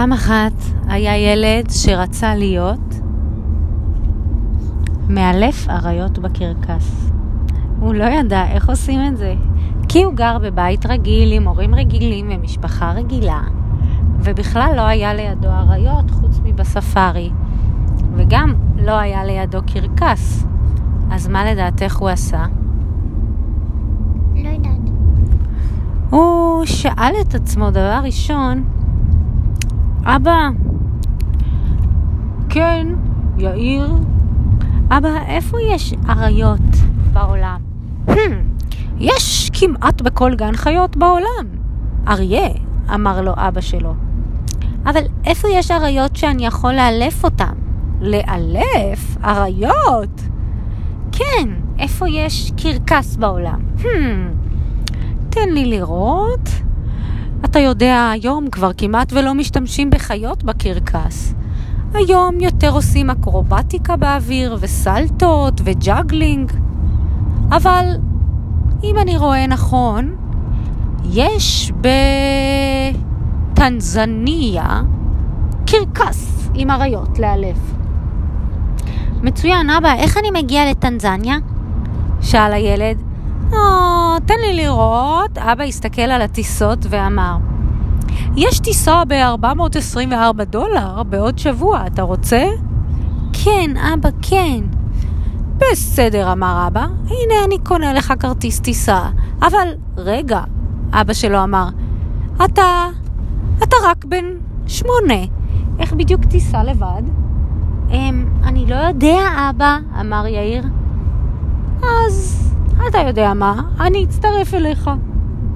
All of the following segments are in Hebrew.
פעם אחת היה ילד שרצה להיות מאלף אריות בקרקס. הוא לא ידע איך עושים את זה, כי הוא גר בבית רגיל עם הורים רגילים ומשפחה רגילה, ובכלל לא היה לידו אריות חוץ מבספארי, וגם לא היה לידו קרקס. אז מה לדעתך הוא עשה? לא יודעת. הוא שאל את עצמו דבר ראשון, אבא, כן, יאיר, אבא, איפה יש אריות בעולם? Hmm, יש כמעט בכל גן חיות בעולם. אריה, אמר לו אבא שלו. אבל איפה יש אריות שאני יכול לאלף אותם? לאלף? אריות? כן, איפה יש קרקס בעולם? Hmm, תן לי לראות. אתה יודע, היום כבר כמעט ולא משתמשים בחיות בקרקס. היום יותר עושים אקרובטיקה באוויר וסלטות וג'אגלינג. אבל אם אני רואה נכון, יש בטנזניה קרקס עם אריות לאללה. מצוין, אבא, איך אני מגיע לטנזניה? שאל הילד. או, תן לי לראות. אבא הסתכל על הטיסות ואמר, יש טיסה ב-424 דולר בעוד שבוע, אתה רוצה? כן, אבא, כן. בסדר, אמר אבא, הנה אני קונה לך כרטיס טיסה. אבל רגע, אבא שלו אמר, אתה, אתה רק בן שמונה, איך בדיוק תיסע לבד? אמ, אני לא יודע, אבא, אמר יאיר. אז אתה יודע מה, אני אצטרף אליך,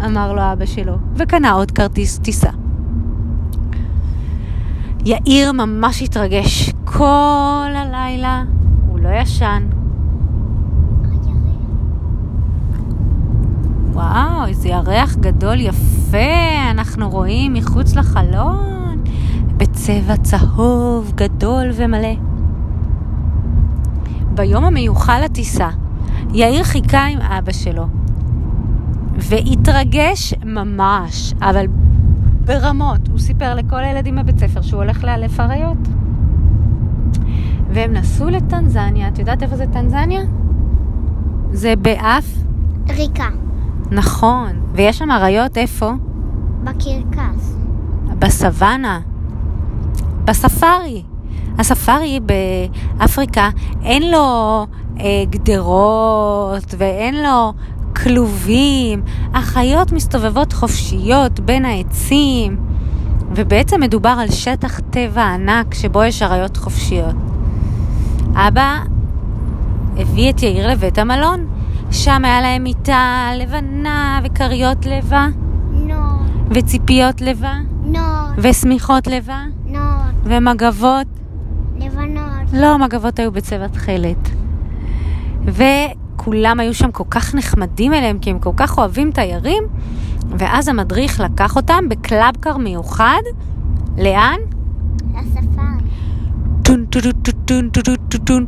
אמר לו אבא שלו, וקנה עוד כרטיס טיסה. יאיר ממש התרגש. כל הלילה הוא לא ישן. וואו, איזה ירח גדול יפה אנחנו רואים מחוץ לחלון, בצבע צהוב גדול ומלא. ביום המיוחל לטיסה, יאיר חיכה עם אבא שלו, והתרגש ממש, אבל ברמות. הוא סיפר לכל הילדים בבית ספר שהוא הולך לאלף אריות. והם נסעו לטנזניה. את יודעת איפה זה טנזניה? זה באף... ריקה. נכון. ויש שם אריות איפה? בקרקס. בסוואנה. בספארי. הספארי באפריקה אין לו אה, גדרות ואין לו כלובים. החיות מסתובבות חופשיות בין העצים, ובעצם מדובר על שטח טבע ענק שבו יש אריות חופשיות. אבא הביא את יאיר לבית המלון. שם היה להם מיטה לבנה וכריות לבה, נו, וציפיות לבה, נו, ושמיכות לבה, נו, ומגבות. לבנות. לא, המגבות היו בצבע תכלת. וכולם היו שם כל כך נחמדים אליהם, כי הם כל כך אוהבים תיירים, ואז המדריך לקח אותם בקלאבקר מיוחד. לאן? לספארי. טון טון טון טון טון טון טון.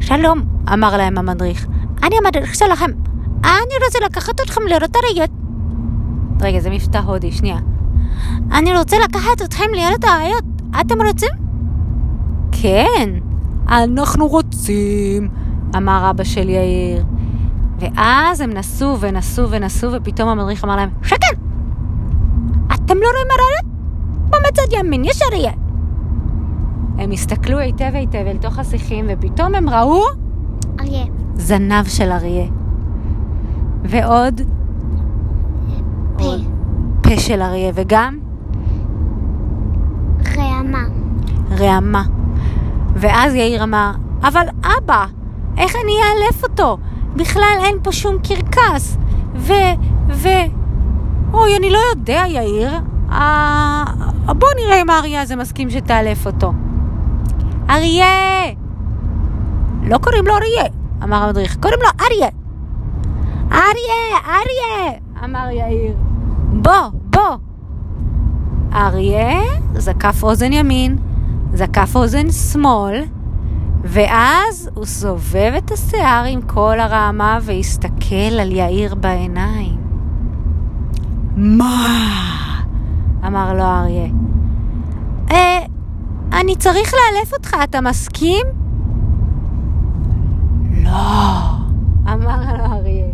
שלום, אמר להם המדריך. אני המדריך שלכם. אני רוצה לקחת אתכם לראות אריות. רגע, זה מבטא הודי, שנייה. אני רוצה לקחת אתכם לראות אריות. אתם רוצים? כן, אנחנו רוצים, אמר אבא של יאיר. ואז הם נסעו ונסעו ונסעו, ופתאום המדריך אמר להם, שקט! אתם לא רואים אריות? במצד ימין יש אריה. הם הסתכלו היטב היטב אל תוך השיחים, ופתאום הם ראו אריה. זנב של אריה. ועוד פה. פה של אריה, וגם רעמה. רעמה. ואז יאיר אמר, אבל אבא, איך אני אאלף אותו? בכלל אין פה שום קרקס. ו... ו... אוי, אני לא יודע, יאיר. אה... בוא נראה אם האריה הזה מסכים שתאלף אותו. אריה! לא קוראים לו אריה, אמר המדריך, קוראים לו אריה. אריה, אריה! אמר יאיר. בוא, בוא. אריה זקף אוזן ימין, זקף אוזן שמאל, ואז הוא סובב את השיער עם כל הרעמה והסתכל על יאיר בעיניים. מה? אמר לו האריה. אני צריך לאלף אותך, אתה מסכים? לא, אמר לו האריה.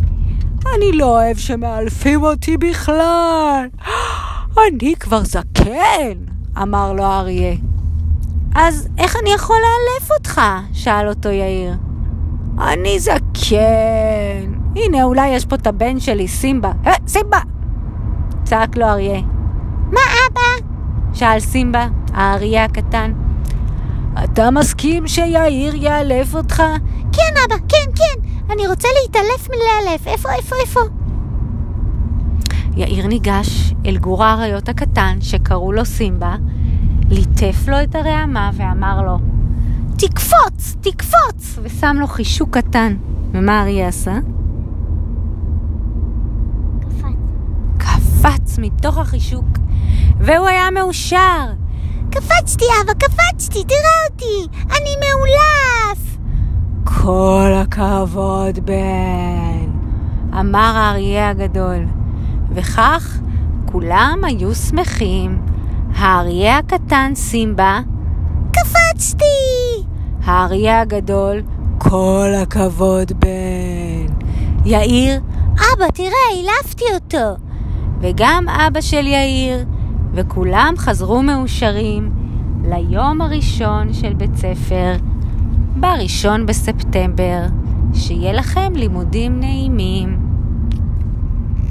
אני לא אוהב שמאלפים אותי בכלל. אני כבר זקן, אמר לו האריה. אז איך אני יכול לאלף אותך? שאל אותו יאיר. אני זקן. הנה, אולי יש פה את הבן שלי, סימבה. אה, סימבה! צעק לו אריה. מה אבא? שאל סימבה, האריה הקטן. אתה מסכים שיאיר יאלף אותך? כן אבא, כן, כן. אני רוצה להתעלף מלאלף. איפה, איפה, איפה? יאיר ניגש אל גור האריות הקטן, שקראו לו סימבה, ליטף לו את הרעמה ואמר לו, תקפוץ, תקפוץ! ושם לו חישוק קטן. ומה אריה עשה? קפץ. קפץ מתוך החישוק, והוא היה מאושר. קפצתי אבא, קפצתי, תראה אותי. אני מאולף. כל הכבוד, בן, אמר האריה הגדול. וכך כולם היו שמחים. האריה הקטן סימבה, קפצתי! האריה הגדול, כל הכבוד, בן. יאיר, אבא, תראה, העלפתי אותו. וגם אבא של יאיר, וכולם חזרו מאושרים ליום הראשון של בית ספר, בראשון בספטמבר. שיהיה לכם לימודים נעימים.